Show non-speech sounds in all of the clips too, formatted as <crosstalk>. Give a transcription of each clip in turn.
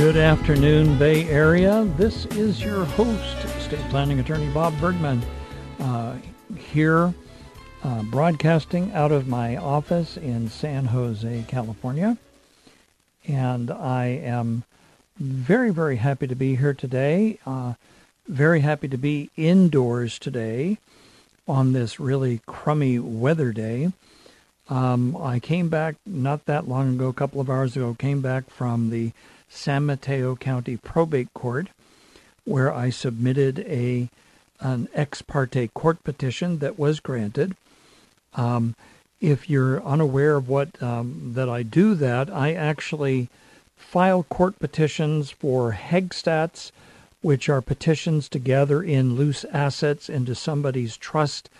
Good afternoon, Bay Area. This is your host, State planning attorney Bob Bergman, uh, here uh, broadcasting out of my office in San Jose, California. And I am very, very happy to be here today. Uh, very happy to be indoors today on this really crummy weather day. Um, I came back not that long ago, a couple of hours ago, came back from the San Mateo County Probate Court, where I submitted a an ex parte court petition that was granted. Um, if you're unaware of what um, that I do, that I actually file court petitions for Heggstads, which are petitions to gather in loose assets into somebody's trust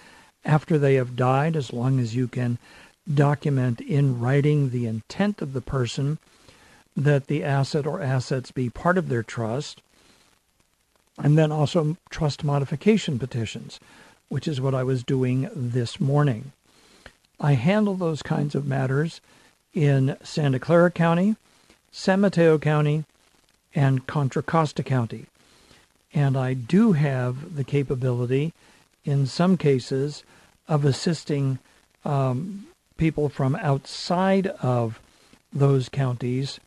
after they have died, as long as you can document in writing the intent of the person that the asset or assets be part of their trust, and then also trust modification petitions, which is what I was doing this morning. I handle those kinds of matters in Santa Clara County, San Mateo County, and Contra Costa County. And I do have the capability, in some cases, of assisting um, people from outside of those counties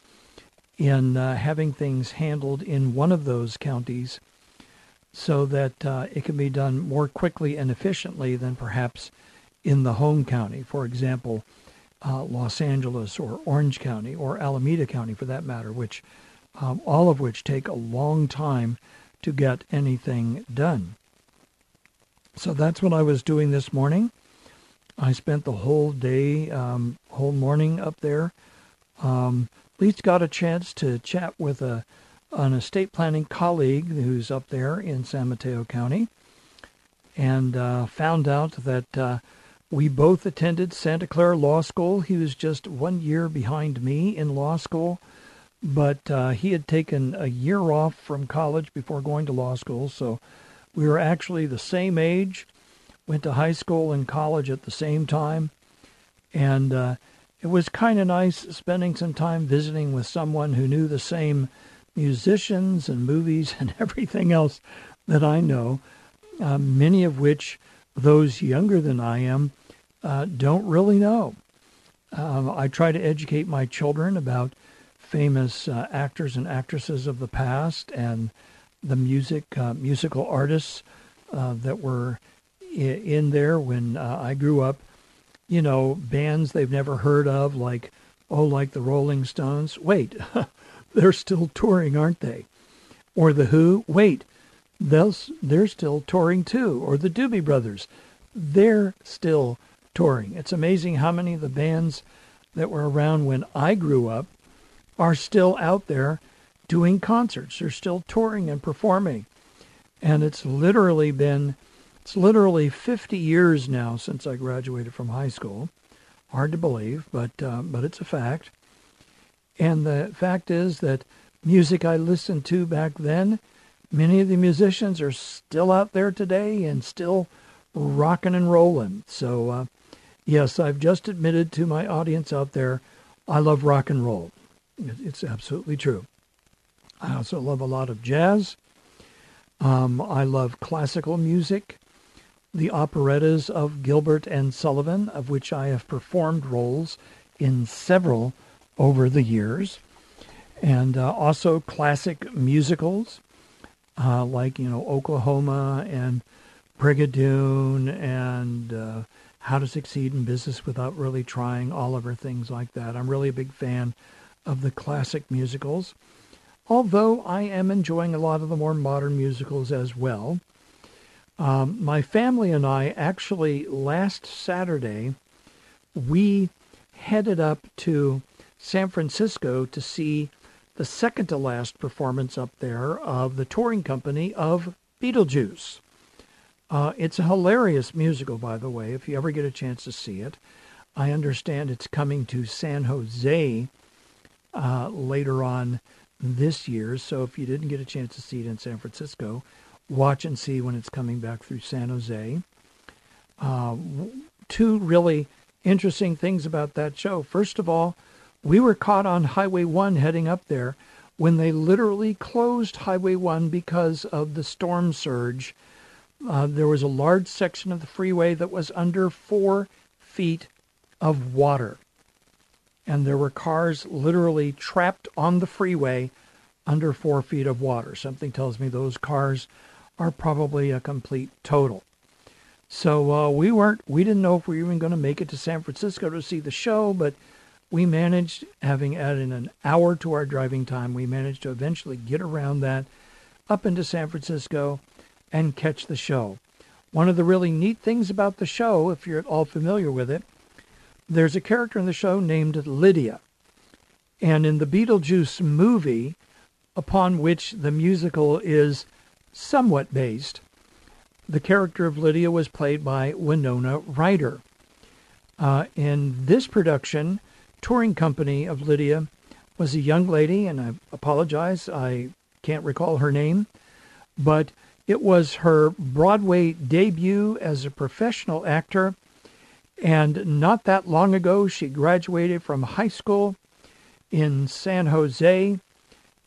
in uh, having things handled in one of those counties so that uh, it can be done more quickly and efficiently than perhaps in the home county. For example, uh, Los Angeles or Orange County or Alameda County for that matter, which um, all of which take a long time to get anything done. So that's what I was doing this morning. I spent the whole day, um, whole morning up there. Um, least got a chance to chat with a an estate planning colleague who's up there in San Mateo County, and uh, found out that uh, we both attended Santa Clara Law School. He was just one year behind me in law school, but uh, he had taken a year off from college before going to law school, so we were actually the same age. Went to high school and college at the same time, and uh, it was kind of nice spending some time visiting with someone who knew the same musicians and movies <laughs> and everything else that I know, uh, many of which those younger than I am uh, don't really know. Um, I try to educate my children about famous uh, actors and actresses of the past and the music uh, musical artists uh, that were in there when uh, I grew up you know, bands they've never heard of, like, oh, like the Rolling Stones. Wait, <laughs> they're still touring, aren't they? Or the Who. Wait, they're still touring too. Or the Doobie Brothers. They're still touring. It's amazing how many of the bands that were around when I grew up are still out there doing concerts. They're still touring and performing. And it's literally been it's literally 50 years now since I graduated from high school. Hard to believe, but uh, but it's a fact. And the fact is that music I listened to back then, many of the musicians are still out there today and still rocking and rolling. So, uh, yes, I've just admitted to my audience out there, I love rock and roll. It's absolutely true. I also love a lot of jazz. Um, I love classical music the operettas of Gilbert and Sullivan, of which I have performed roles in several over the years. And uh, also classic musicals uh, like, you know, Oklahoma and Brigadoon and uh, How to Succeed in Business Without Really Trying, Oliver, things like that. I'm really a big fan of the classic musicals, although I am enjoying a lot of the more modern musicals as well. Um, my family and I actually last Saturday, we headed up to San Francisco to see the second to last performance up there of the touring company of Beetlejuice. Uh, it's a hilarious musical, by the way, if you ever get a chance to see it. I understand it's coming to San Jose uh, later on this year. So if you didn't get a chance to see it in San Francisco, watch and see when it's coming back through San Jose. Uh, two really interesting things about that show. First of all, we were caught on Highway 1 heading up there when they literally closed Highway 1 because of the storm surge. Uh, there was a large section of the freeway that was under four feet of water. And there were cars literally trapped on the freeway under four feet of water. Something tells me those cars are probably a complete total. So uh, we weren't, we didn't know if we were even going to make it to San Francisco to see the show, but we managed, having added an hour to our driving time, we managed to eventually get around that up into San Francisco and catch the show. One of the really neat things about the show, if you're at all familiar with it, there's a character in the show named Lydia. And in the Beetlejuice movie, upon which the musical is somewhat based, the character of Lydia was played by Winona Ryder. Uh, in this production, touring company of Lydia was a young lady, and I apologize, I can't recall her name, but it was her Broadway debut as a professional actor. And not that long ago, she graduated from high school in San Jose,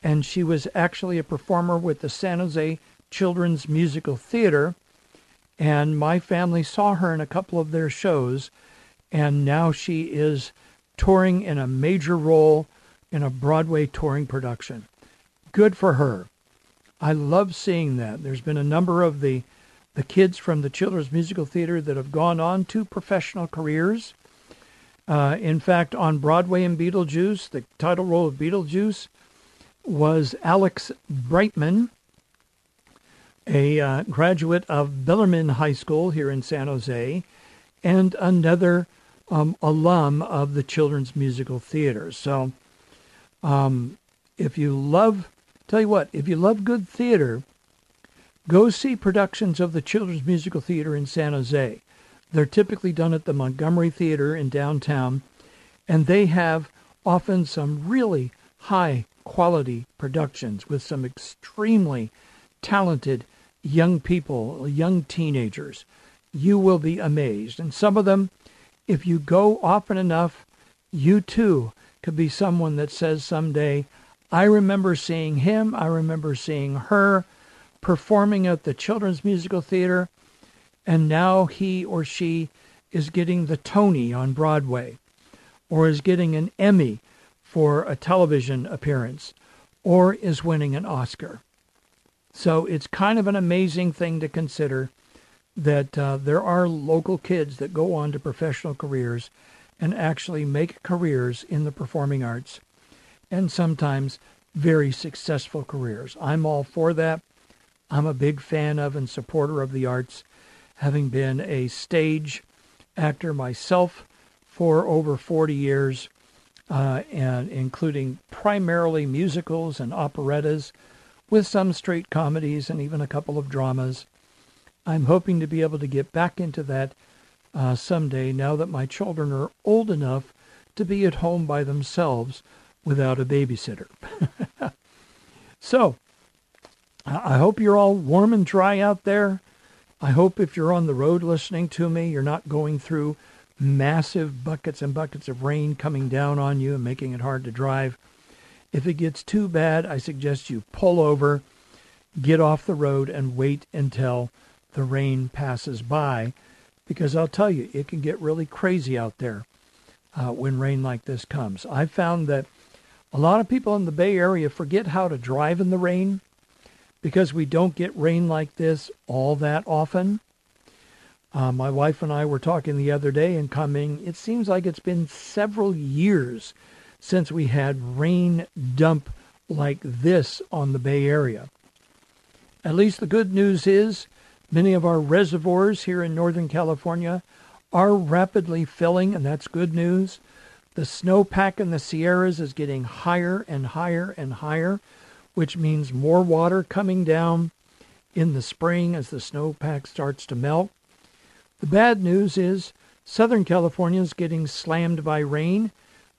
and she was actually a performer with the San Jose Children's Musical Theater. And my family saw her in a couple of their shows, and now she is touring in a major role in a Broadway touring production. Good for her. I love seeing that. There's been a number of the the kids from the Children's Musical Theater that have gone on to professional careers. Uh, in fact, on Broadway in Beetlejuice, the title role of Beetlejuice was Alex Brightman, a uh, graduate of Bellarmine High School here in San Jose, and another um, alum of the Children's Musical Theater. So, um, if you love, tell you what, if you love good theater, go see productions of the Children's Musical Theater in San Jose. They're typically done at the Montgomery Theater in downtown, and they have often some really high quality productions with some extremely talented young people, young teenagers. You will be amazed. And some of them if you go often enough, you too could be someone that says someday, I remember seeing him, I remember seeing her performing at the Children's Musical Theater, and now he or she is getting the Tony on Broadway, or is getting an Emmy for a television appearance, or is winning an Oscar. So it's kind of an amazing thing to consider that uh, there are local kids that go on to professional careers and actually make careers in the performing arts and sometimes very successful careers. I'm all for that. I'm a big fan of and supporter of the arts, having been a stage actor myself for over 40 years, uh, and including primarily musicals and operettas, with some straight comedies and even a couple of dramas. I'm hoping to be able to get back into that uh, someday now that my children are old enough to be at home by themselves without a babysitter. <laughs> so, I hope you're all warm and dry out there. I hope if you're on the road listening to me, you're not going through massive buckets and buckets of rain coming down on you and making it hard to drive. If it gets too bad, I suggest you pull over, get off the road, and wait until the rain passes by because I'll tell you, it can get really crazy out there. uh, when rain like this comes. I've found that a lot of people in the Bay Area forget how to drive in the rain because we don't get rain like this all that often. Uh, my wife and I were talking the other day and coming, it seems like it's been several years since we had rain dump like this on the Bay Area. At least the good news is many of our reservoirs here in Northern California are rapidly filling, and that's good news. The snowpack in the Sierras is getting higher and higher and higher, which means more water coming down in the spring as the snowpack starts to melt. The bad news is Southern California is getting slammed by rain,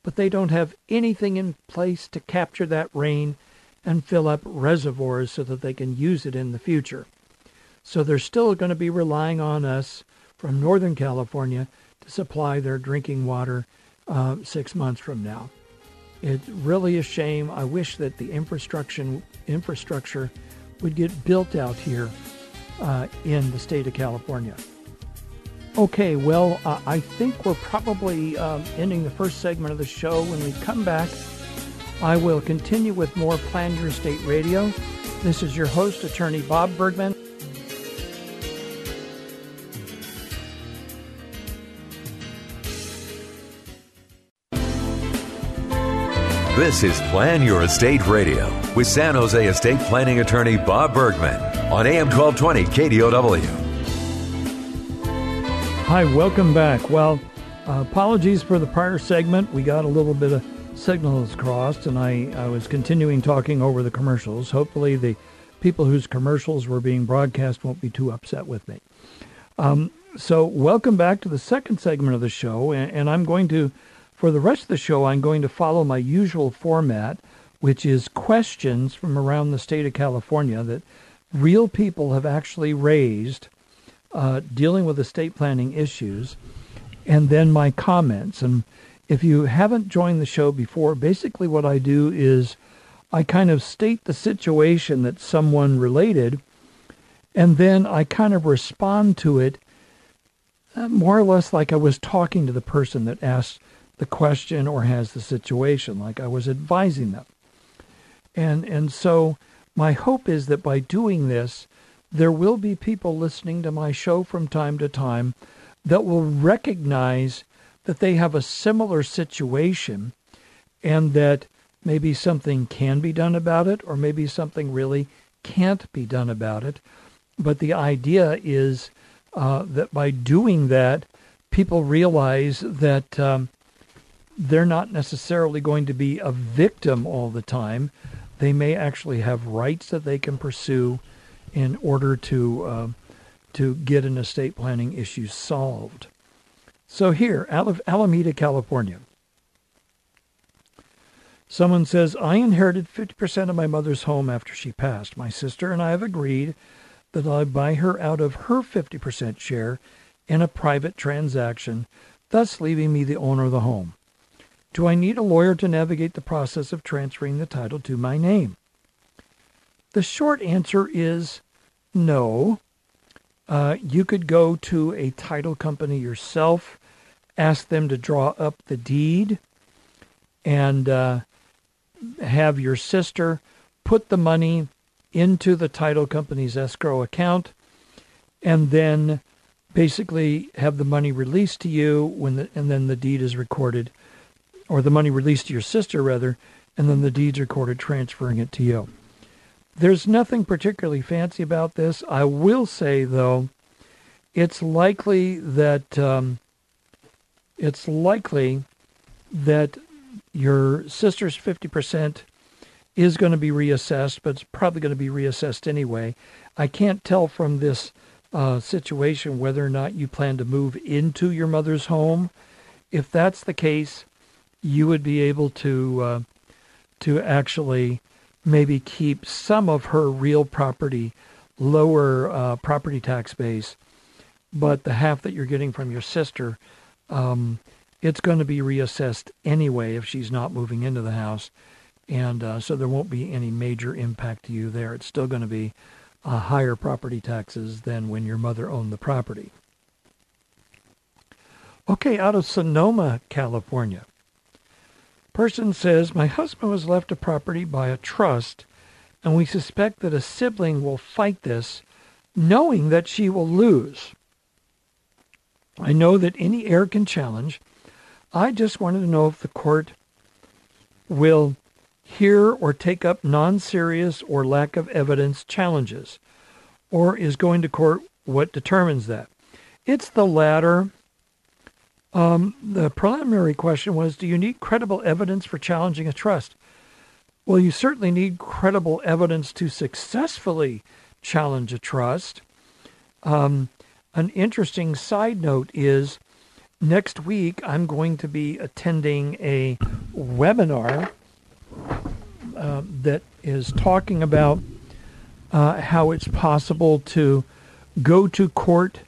but they don't have anything in place to capture that rain and fill up reservoirs so that they can use it in the future. So they're still going to be relying on us from Northern California to supply their drinking water uh, six months from now. It's really a shame. I wish that the infrastructure infrastructure would get built out here uh, in the state of California. Okay, well, uh, I think we're probably um, ending the first segment of the show. When we come back, I will continue with more Plan Your Estate Radio. This is your host, Attorney Bob Bergman. This is Plan Your Estate Radio with San Jose Estate Planning Attorney Bob Bergman on AM 1220 KDOW. Hi, welcome back. Well, uh, apologies for the prior segment. We got a little bit of signals crossed, and I, I was continuing talking over the commercials. Hopefully, the people whose commercials were being broadcast won't be too upset with me. Um, so, welcome back to the second segment of the show, and, and I'm going to for the rest of the show, I'm going to follow my usual format, which is questions from around the state of California that real people have actually raised uh, dealing with estate planning issues, and then my comments. And if you haven't joined the show before, basically what I do is I kind of state the situation that someone related, and then I kind of respond to it uh, more or less like I was talking to the person that asked the question or has the situation, like I was advising them. And, and so my hope is that by doing this, there will be people listening to my show from time to time that will recognize that they have a similar situation and that maybe something can be done about it or maybe something really can't be done about it. But the idea is uh, that by doing that, people realize that um, they're not necessarily going to be a victim all the time. They may actually have rights that they can pursue in order to uh, to get an estate planning issue solved. So here, Alameda, California, someone says, I inherited 50% of my mother's home after she passed. My sister and I have agreed that I buy her out of her 50% share in a private transaction, thus leaving me the owner of the home. Do I need a lawyer to navigate the process of transferring the title to my name? The short answer is no. Uh, you could go to a title company yourself, ask them to draw up the deed, and uh, have your sister put the money into the title company's escrow account, and then basically have the money released to you when the, and then the deed is recorded or the money released to your sister rather, and then the deeds recorded transferring it to you. There's nothing particularly fancy about this. I will say though, it's likely that um, it's likely that your sister's 50% is going to be reassessed, but it's probably going to be reassessed anyway. I can't tell from this uh, situation whether or not you plan to move into your mother's home. If that's the case, you would be able to uh, to actually maybe keep some of her real property lower uh, property tax base, but the half that you're getting from your sister, um, it's going to be reassessed anyway if she's not moving into the house, and uh, so there won't be any major impact to you there. It's still going to be uh, higher property taxes than when your mother owned the property. Okay, out of Sonoma, California. Person says, My husband was left a property by a trust, and we suspect that a sibling will fight this, knowing that she will lose. I know that any heir can challenge. I just wanted to know if the court will hear or take up non serious or lack of evidence challenges, or is going to court what determines that. It's the latter. Um, the preliminary question was Do you need credible evidence for challenging a trust? Well, you certainly need credible evidence to successfully challenge a trust. Um, an interesting side note is next week I'm going to be attending a webinar uh, that is talking about uh, how it's possible to go to court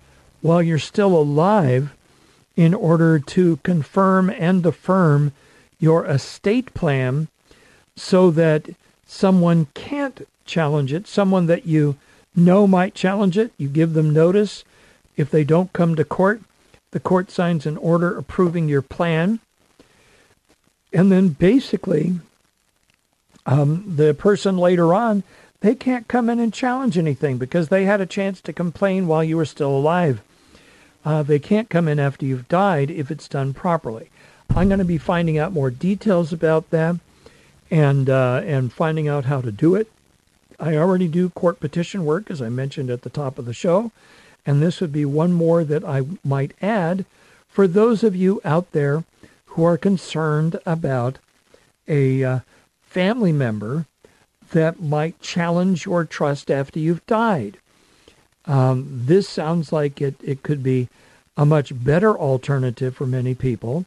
while you're still alive in order to confirm and affirm your estate plan so that someone can't challenge it, someone that you know might challenge it, you give them notice. If they don't come to court, the court signs an order approving your plan. And then basically, um, the person later on, they can't come in and challenge anything because they had a chance to complain while you were still alive. Uh, they can't come in after you've died if it's done properly. I'm going to be finding out more details about that and uh, and finding out how to do it. I already do court petition work, as I mentioned at the top of the show, and this would be one more that I might add for those of you out there who are concerned about a uh, family member that might challenge your trust after you've died. Um, this sounds like it, it could be a much better alternative for many people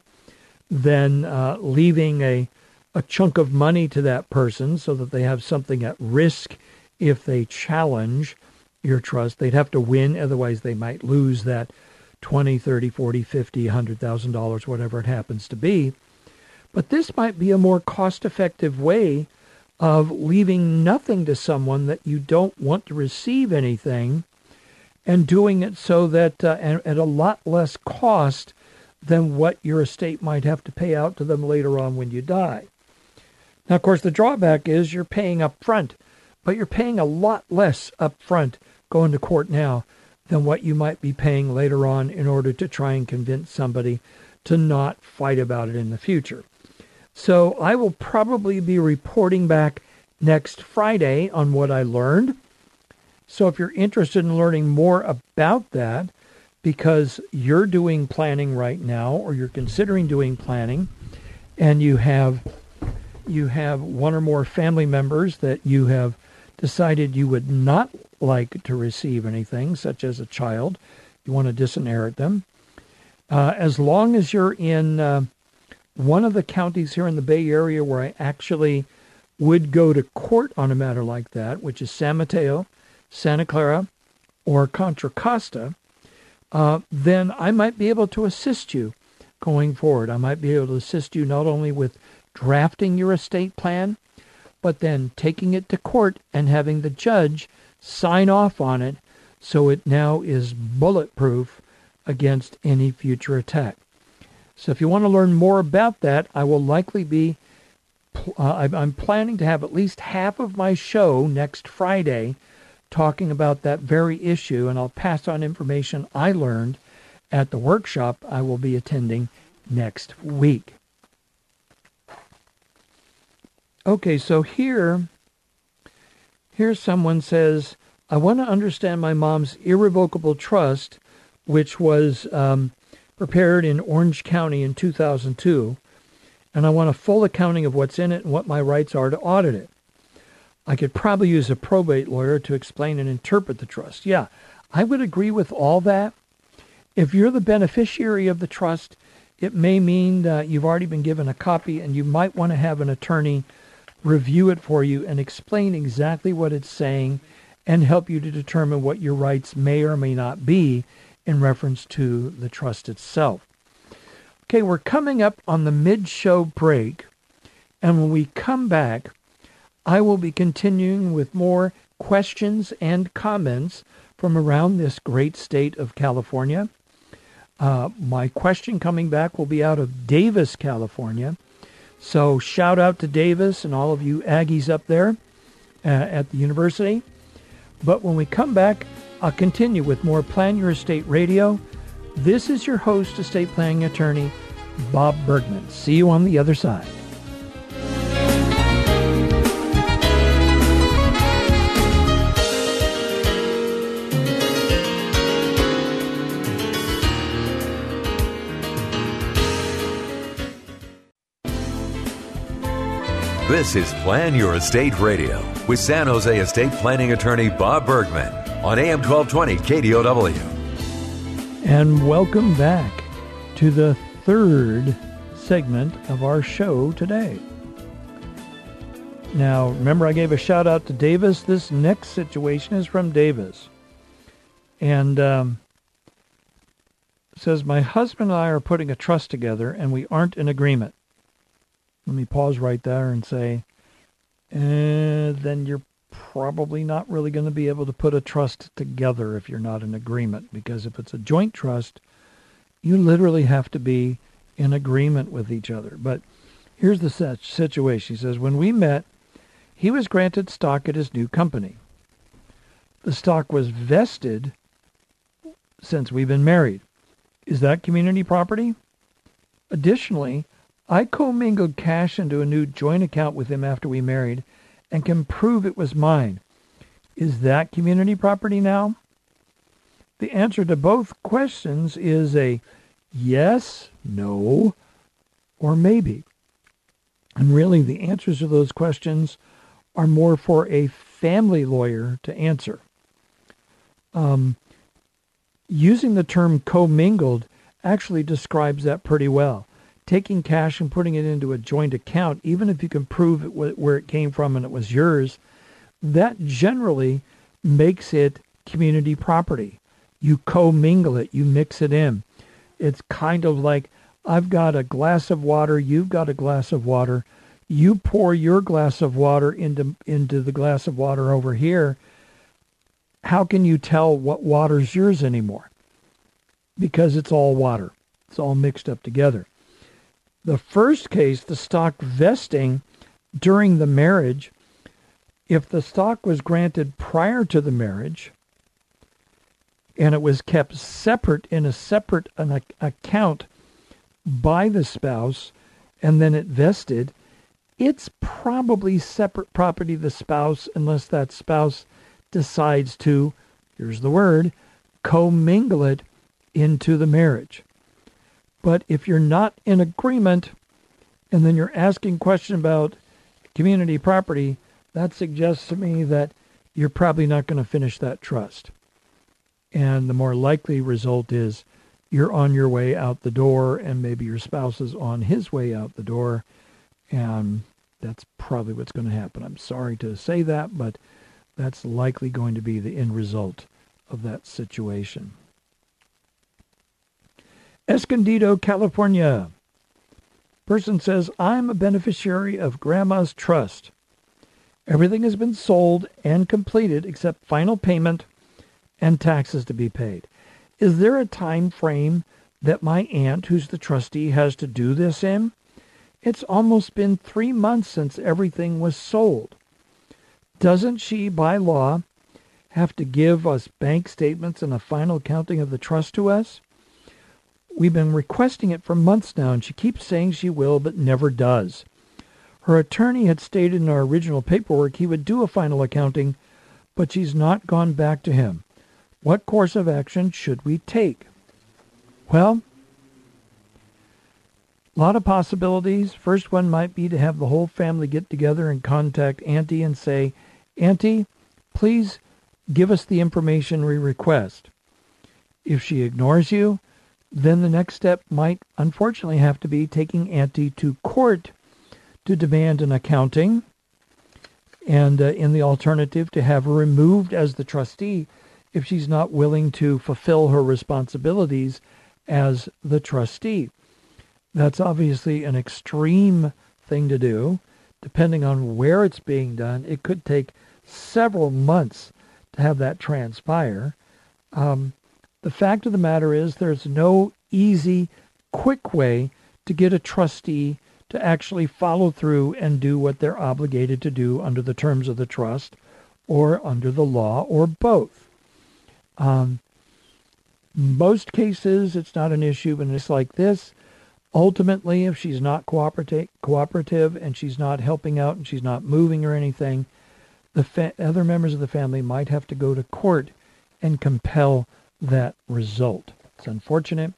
than uh, leaving a, a chunk of money to that person so that they have something at risk if they challenge your trust. They'd have to win, otherwise they might lose that 20, 30, 40, 50, $100,000, whatever it happens to be. But this might be a more cost effective way of leaving nothing to someone that you don't want to receive anything and doing it so that uh, at a lot less cost than what your estate might have to pay out to them later on when you die. Now, of course, the drawback is you're paying up front, but you're paying a lot less up front going to court now than what you might be paying later on in order to try and convince somebody to not fight about it in the future. So I will probably be reporting back next Friday on what I learned. So if you're interested in learning more about that, because you're doing planning right now or you're considering doing planning and you have you have one or more family members that you have decided you would not like to receive anything, such as a child, you want to disinherit them. Uh, as long as you're in uh, one of the counties here in the Bay Area where I actually would go to court on a matter like that, which is San Mateo, Santa Clara, or Contra Costa, uh, then I might be able to assist you going forward. I might be able to assist you not only with drafting your estate plan, but then taking it to court and having the judge sign off on it so it now is bulletproof against any future attack. So if you want to learn more about that, I will likely be, uh, I'm planning to have at least half of my show next Friday talking about that very issue, and I'll pass on information I learned at the workshop I will be attending next week. Okay, so here, here someone says, I want to understand my mom's irrevocable trust, which was um, prepared in Orange County in 2002, and I want a full accounting of what's in it and what my rights are to audit it. I could probably use a probate lawyer to explain and interpret the trust. Yeah, I would agree with all that. If you're the beneficiary of the trust, it may mean that you've already been given a copy and you might want to have an attorney review it for you and explain exactly what it's saying and help you to determine what your rights may or may not be in reference to the trust itself. Okay, we're coming up on the mid show break, and when we come back, I will be continuing with more questions and comments from around this great state of California. Uh, my question coming back will be out of Davis, California. So shout out to Davis and all of you Aggies up there uh, at the university. But when we come back, I'll continue with more Plan Your Estate Radio. This is your host, estate planning attorney Bob Bergman. See you on the other side. This is Plan Your Estate Radio with San Jose estate planning attorney Bob Bergman on AM 1220 KDOW. And welcome back to the third segment of our show today. Now, remember, I gave a shout out to Davis. This next situation is from Davis. And um, says, My husband and I are putting a trust together and we aren't in agreement. Let me pause right there and say, eh, then you're probably not really going to be able to put a trust together if you're not in agreement. Because if it's a joint trust, you literally have to be in agreement with each other. But here's the situation. He says, when we met, he was granted stock at his new company. The stock was vested since we've been married. Is that community property? Additionally, I commingled cash into a new joint account with him after we married and can prove it was mine. Is that community property now? The answer to both questions is a yes, no, or maybe. And really, the answers to those questions are more for a family lawyer to answer. Um, using the term commingled actually describes that pretty well taking cash and putting it into a joint account, even if you can prove it, where it came from and it was yours, that generally makes it community property. You commingle it, you mix it in. It's kind of like I've got a glass of water, you've got a glass of water. You pour your glass of water into into the glass of water over here. How can you tell what water's yours anymore? Because it's all water. It's all mixed up together. The first case, the stock vesting during the marriage, if the stock was granted prior to the marriage and it was kept separate in a separate an account by the spouse and then it vested, it's probably separate property of the spouse unless that spouse decides to, here's the word, commingle it into the marriage. But if you're not in agreement and then you're asking questions about community property, that suggests to me that you're probably not going to finish that trust. And the more likely result is you're on your way out the door and maybe your spouse is on his way out the door. And that's probably what's going to happen. I'm sorry to say that, but that's likely going to be the end result of that situation. Escondido, California. Person says, I'm a beneficiary of Grandma's trust. Everything has been sold and completed except final payment and taxes to be paid. Is there a time frame that my aunt, who's the trustee, has to do this in? It's almost been three months since everything was sold. Doesn't she, by law, have to give us bank statements and a final counting of the trust to us? We've been requesting it for months now, and she keeps saying she will, but never does. Her attorney had stated in our original paperwork he would do a final accounting, but she's not gone back to him. What course of action should we take? Well, a lot of possibilities. First one might be to have the whole family get together and contact Auntie and say, Auntie, please give us the information we request. If she ignores you, then the next step might unfortunately have to be taking Auntie to court to demand an accounting and uh, in the alternative to have her removed as the trustee if she's not willing to fulfill her responsibilities as the trustee. That's obviously an extreme thing to do. Depending on where it's being done, it could take several months to have that transpire. Um, the fact of the matter is there's no easy, quick way to get a trustee to actually follow through and do what they're obligated to do under the terms of the trust or under the law or both. Um, most cases, it's not an issue, but it's like this. Ultimately, if she's not cooperative, cooperative and she's not helping out and she's not moving or anything, the fa- other members of the family might have to go to court and compel that result. It's unfortunate,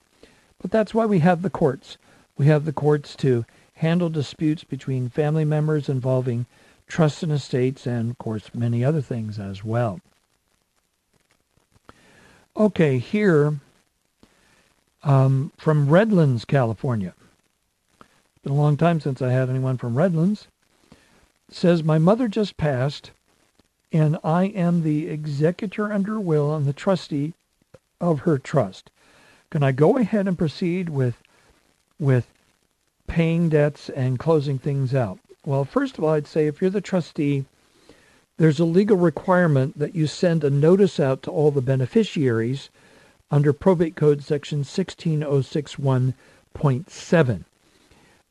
but that's why we have the courts. We have the courts to handle disputes between family members involving trusts and estates, and of course, many other things as well. Okay, here um, from Redlands, California. It's been a long time since I had anyone from Redlands. It says, My mother just passed, and I am the executor under will and the trustee of her trust. Can I go ahead and proceed with with paying debts and closing things out? Well, first of all, I'd say if you're the trustee, there's a legal requirement that you send a notice out to all the beneficiaries under Probate Code Section 16061.7.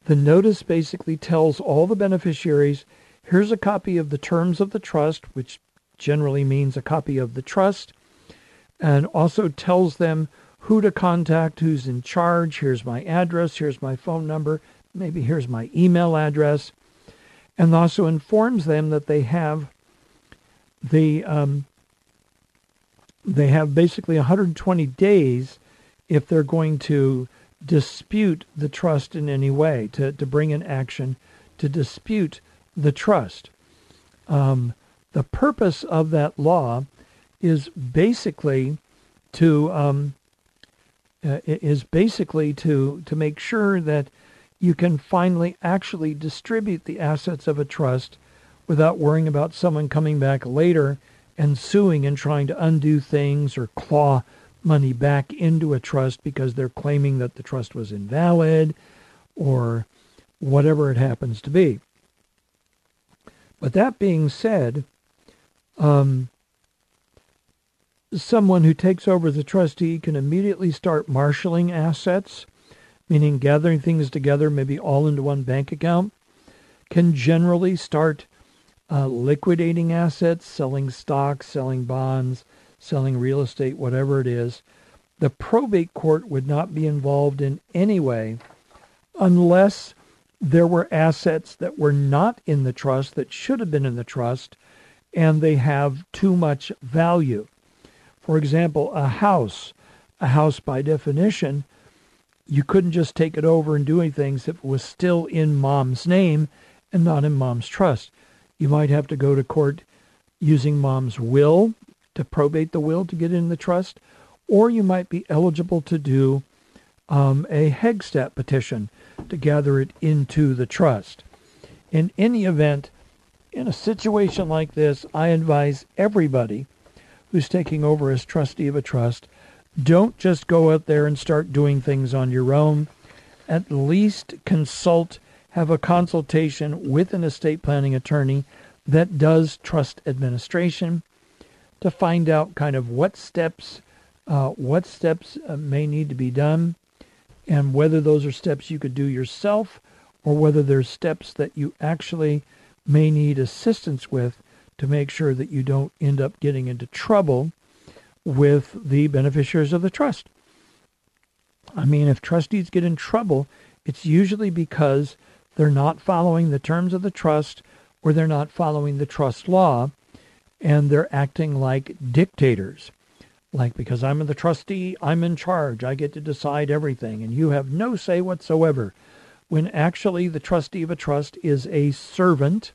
The notice basically tells all the beneficiaries here's a copy of the terms of the trust, which generally means a copy of the trust, and also tells them who to contact, who's in charge. Here's my address, here's my phone number, maybe here's my email address, and also informs them that they have the um, they have basically 120 days if they're going to dispute the trust in any way, to, to bring an action to dispute the trust. Um, the purpose of that law is basically to um, uh, is basically to to make sure that you can finally actually distribute the assets of a trust without worrying about someone coming back later and suing and trying to undo things or claw money back into a trust because they're claiming that the trust was invalid or whatever it happens to be. But that being said, um, someone who takes over the trustee can immediately start marshaling assets, meaning gathering things together, maybe all into one bank account, can generally start uh, liquidating assets, selling stocks, selling bonds, selling real estate, whatever it is. The probate court would not be involved in any way unless there were assets that were not in the trust that should have been in the trust and they have too much value. For example, a house, a house by definition, you couldn't just take it over and do anything if it was still in mom's name and not in mom's trust. You might have to go to court using mom's will to probate the will to get in the trust, or you might be eligible to do um, a Heggstad petition to gather it into the trust. In any event, in a situation like this, I advise everybody who's taking over as trustee of a trust, don't just go out there and start doing things on your own. At least consult have a consultation with an estate planning attorney that does trust administration to find out kind of what steps uh, what steps uh, may need to be done and whether those are steps you could do yourself or whether there's steps that you actually may need assistance with to make sure that you don't end up getting into trouble with the beneficiaries of the trust. I mean, if trustees get in trouble, it's usually because they're not following the terms of the trust or they're not following the trust law and they're acting like dictators. Like, because I'm the trustee, I'm in charge, I get to decide everything, and you have no say whatsoever. When actually the trustee of a trust is a servant,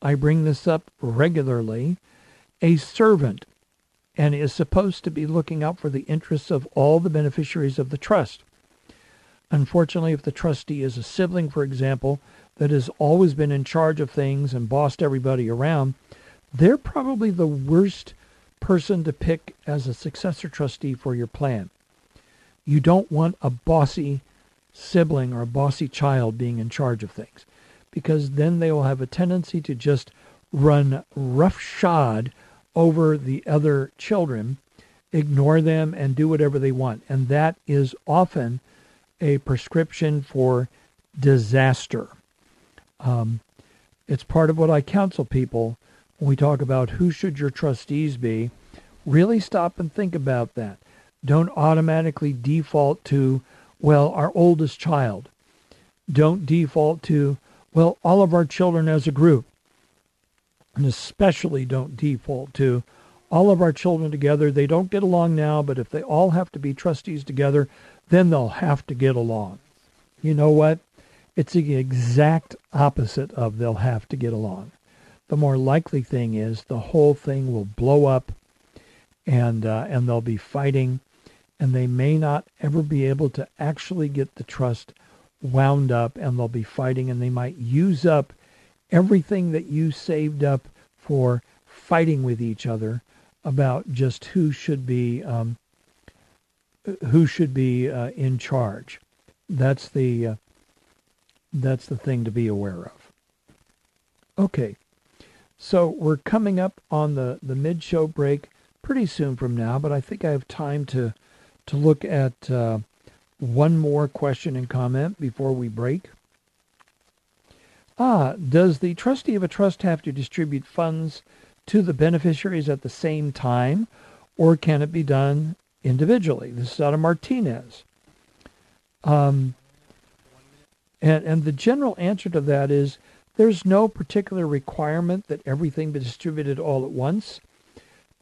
I bring this up regularly, a servant, and is supposed to be looking out for the interests of all the beneficiaries of the trust. Unfortunately, if the trustee is a sibling, for example, that has always been in charge of things and bossed everybody around, they're probably the worst person to pick as a successor trustee for your plan. You don't want a bossy sibling or a bossy child being in charge of things because then they will have a tendency to just run roughshod over the other children ignore them, and do whatever they want. And that is often a prescription for disaster. Um, it's part of what I counsel people when we talk about who should your trustees be. Really stop and think about that. Don't automatically default to, well, our oldest child. Don't default to, well, all of our children as a group. And especially don't default to all of our children together. They don't get along now, but if they all have to be trustees together, then they'll have to get along. You know what? It's the exact opposite of they'll have to get along. The more likely thing is the whole thing will blow up and uh, and they'll be fighting and they may not ever be able to actually get the trust wound up and they'll be fighting and they might use up everything that you saved up for fighting with each other about just who should be um, who should be uh, in charge. That's the uh, that's the thing to be aware of. Okay, so we're coming up on the, the mid-show break pretty soon from now, but I think I have time to to look at uh, one more question and comment before we break. Ah, does the trustee of a trust have to distribute funds to the beneficiaries at the same time, or can it be done individually? This is out of Martinez. Um, and, and the general answer to that is there's no particular requirement that everything be distributed all at once,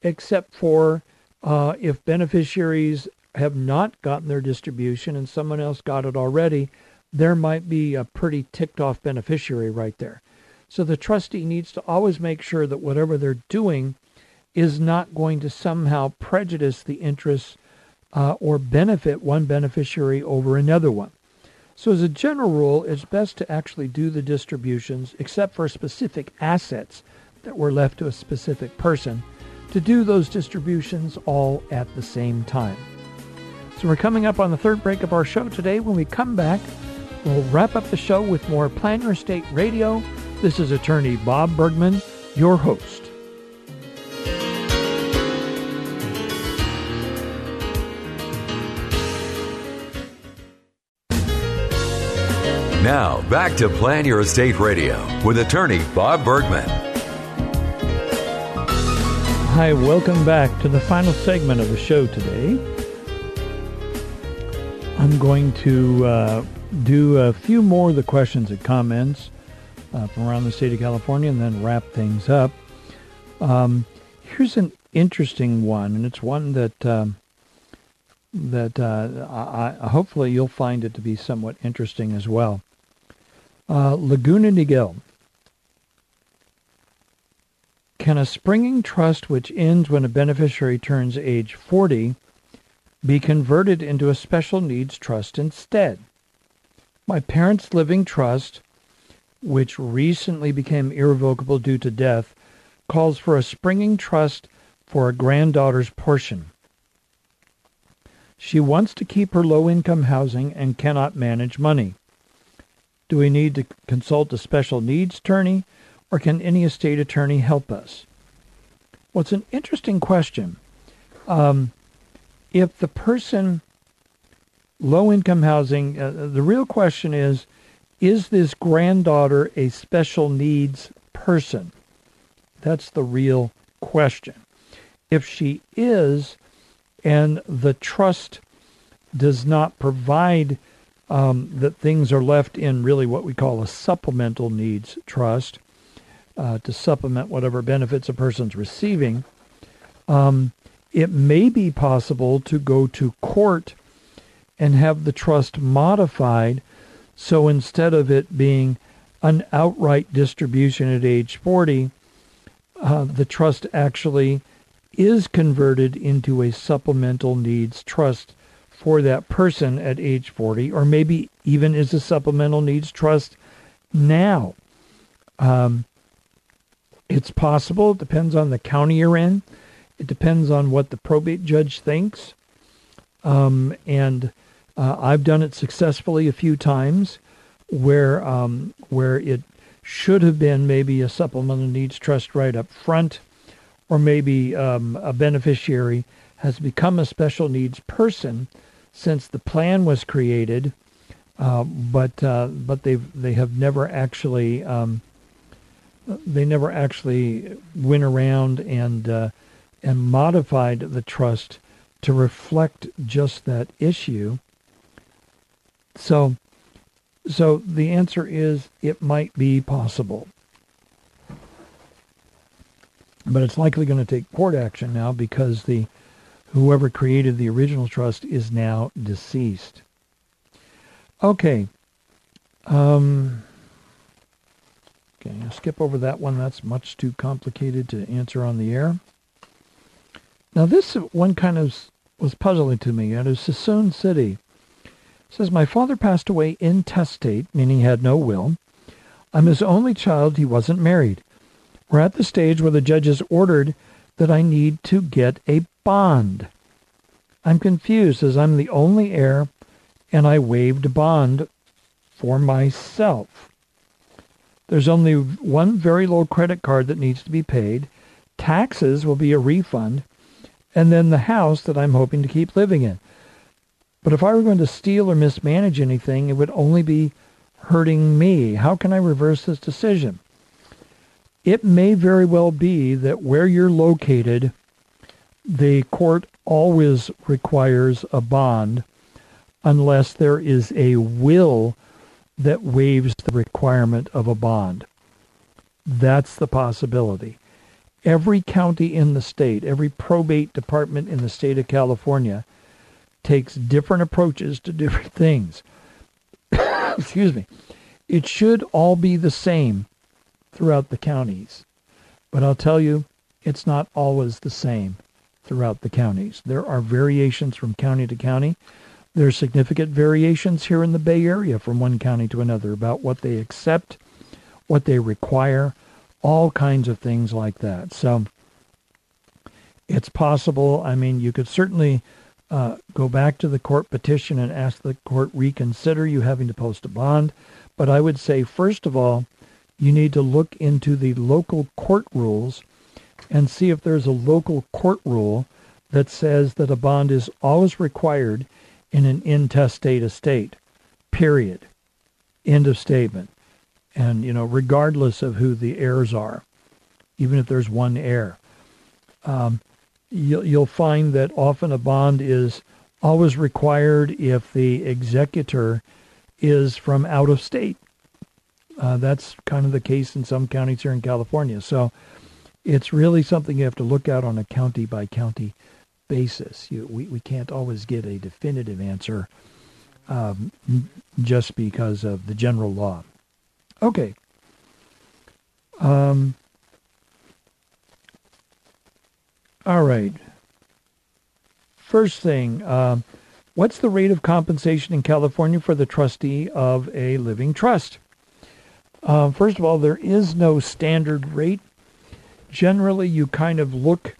except for uh, if beneficiaries have not gotten their distribution and someone else got it already, there might be a pretty ticked off beneficiary right there. So the trustee needs to always make sure that whatever they're doing is not going to somehow prejudice the interests uh, or benefit one beneficiary over another one. So, as a general rule, it's best to actually do the distributions, except for specific assets that were left to a specific person, to do those distributions all at the same time. So, we're coming up on the third break of our show today. When we come back, we'll wrap up the show with more Plan Your Estate Radio. This is attorney Bob Bergman, your host. Now, back to Plan Your Estate Radio with attorney Bob Bergman. Hi, welcome back to the final segment of the show today. I'm going to uh, do a few more of the questions and comments uh, from around the state of California and then wrap things up. Um, here's an interesting one, and it's one that um, that uh, I, I, hopefully you'll find it to be somewhat interesting as well. Uh, Laguna Niguel. Can a springing trust which ends when a beneficiary turns age 40 be converted into a special needs trust instead? My parents' living trust, which recently became irrevocable due to death, calls for a springing trust for a granddaughter's portion. She wants to keep her low income housing and cannot manage money. Do we need to consult a special needs attorney, or can any estate attorney help us? Well, it's an interesting question. Um, if the person, low income housing, uh, the real question is, is this granddaughter a special needs person? That's the real question. If she is, and the trust does not provide um, that things are left in really what we call a supplemental needs trust uh, to supplement whatever benefits a person's receiving. Um, it may be possible to go to court and have the trust modified so instead of it being an outright distribution at age 40, uh, the trust actually is converted into a supplemental needs trust for that person at age 40, or maybe even is a supplemental needs trust now. Um, it's possible. It depends on the county you're in. It depends on what the probate judge thinks. Um, and uh, I've done it successfully a few times where um, where it should have been maybe a supplemental needs trust right up front, or maybe um, a beneficiary has become a special needs person since the plan was created, uh, but uh, but they they have never actually um, they never actually went around and uh, and modified the trust to reflect just that issue. So so the answer is it might be possible. But it's likely going to take court action now because the whoever created the original trust is now deceased. Okay. Um, okay, I'll skip over that one. That's much too complicated to answer on the air. Now this one kind of was puzzling to me. It is Suisun City. It says, My father passed away intestate, meaning he had no will. I'm his only child. He wasn't married. We're at the stage where the judge has ordered that I need to get a bond. I'm confused as I'm the only heir and I waived bond for myself. There's only one very low credit card that needs to be paid. Taxes will be a refund, and then the house that I'm hoping to keep living in. But if I were going to steal or mismanage anything, it would only be hurting me. How can I reverse this decision? It may very well be that where you're located, the court always requires a bond unless there is a will that waives the requirement of a bond. That's the possibility. Every county in the state, every probate department in the state of California takes different approaches to different things. <coughs> Excuse me. It should all be the same throughout the counties. But I'll tell you, it's not always the same throughout the counties. There are variations from county to county. There are significant variations here in the Bay Area from one county to another about what they accept, what they require, all kinds of things like that. So it's possible. I mean, you could certainly uh, go back to the court petition and ask the court reconsider you having to post a bond. But I would say, first of all, you need to look into the local court rules and see if there's a local court rule that says that a bond is always required in an intestate estate. Period. End of statement. And, you know, regardless of who the heirs are, even if there's one heir, um, you'll, you'll find that often a bond is always required if the executor is from out of state. Uh, that's kind of the case in some counties here in California. So it's really something you have to look at on a county by county basis. You, we, we can't always get a definitive answer um, just because of the general law. Okay. Um, all right. First thing, uh, what's the rate of compensation in California for the trustee of a living trust? Uh, first of all, there is no standard rate. Generally, you kind of look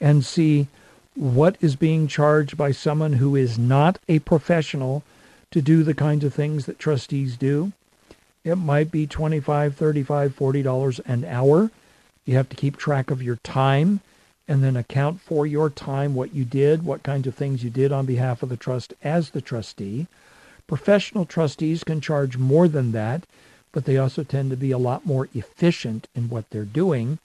and see what is being charged by someone who is not a professional to do the kinds of things that trustees do. It might be 25, 35, 40 dollars an hour. You have to keep track of your time and then account for your time, what you did, what kinds of things you did on behalf of the trust as the trustee. Professional trustees can charge more than that but they also tend to be a lot more efficient in what they're doing.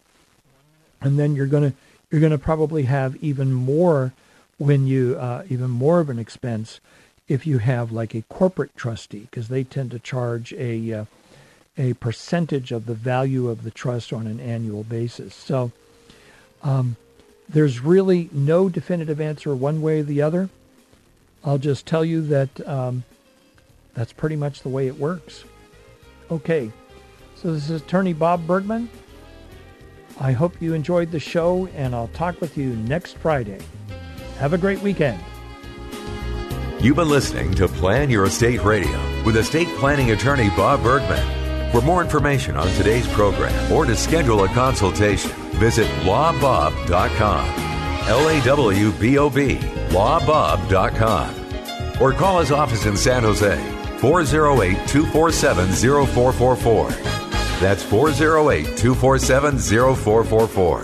And then you're going to you're going to probably have even more when you uh, even more of an expense if you have like a corporate trustee because they tend to charge a uh, a percentage of the value of the trust on an annual basis. So um, there's really no definitive answer one way or the other. I'll just tell you that um, that's pretty much the way it works. Okay, so this is attorney Bob Bergman. I hope you enjoyed the show, and I'll talk with you next Friday. Have a great weekend. You've been listening to Plan Your Estate Radio with estate planning attorney Bob Bergman. For more information on today's program or to schedule a consultation, visit lawbob.com. L A W B O B, lawbob.com. Or call his office in San Jose 408 247 0444. That's 408 247 0444.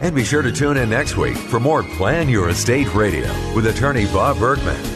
And be sure to tune in next week for more Plan Your Estate Radio with attorney Bob Bergman.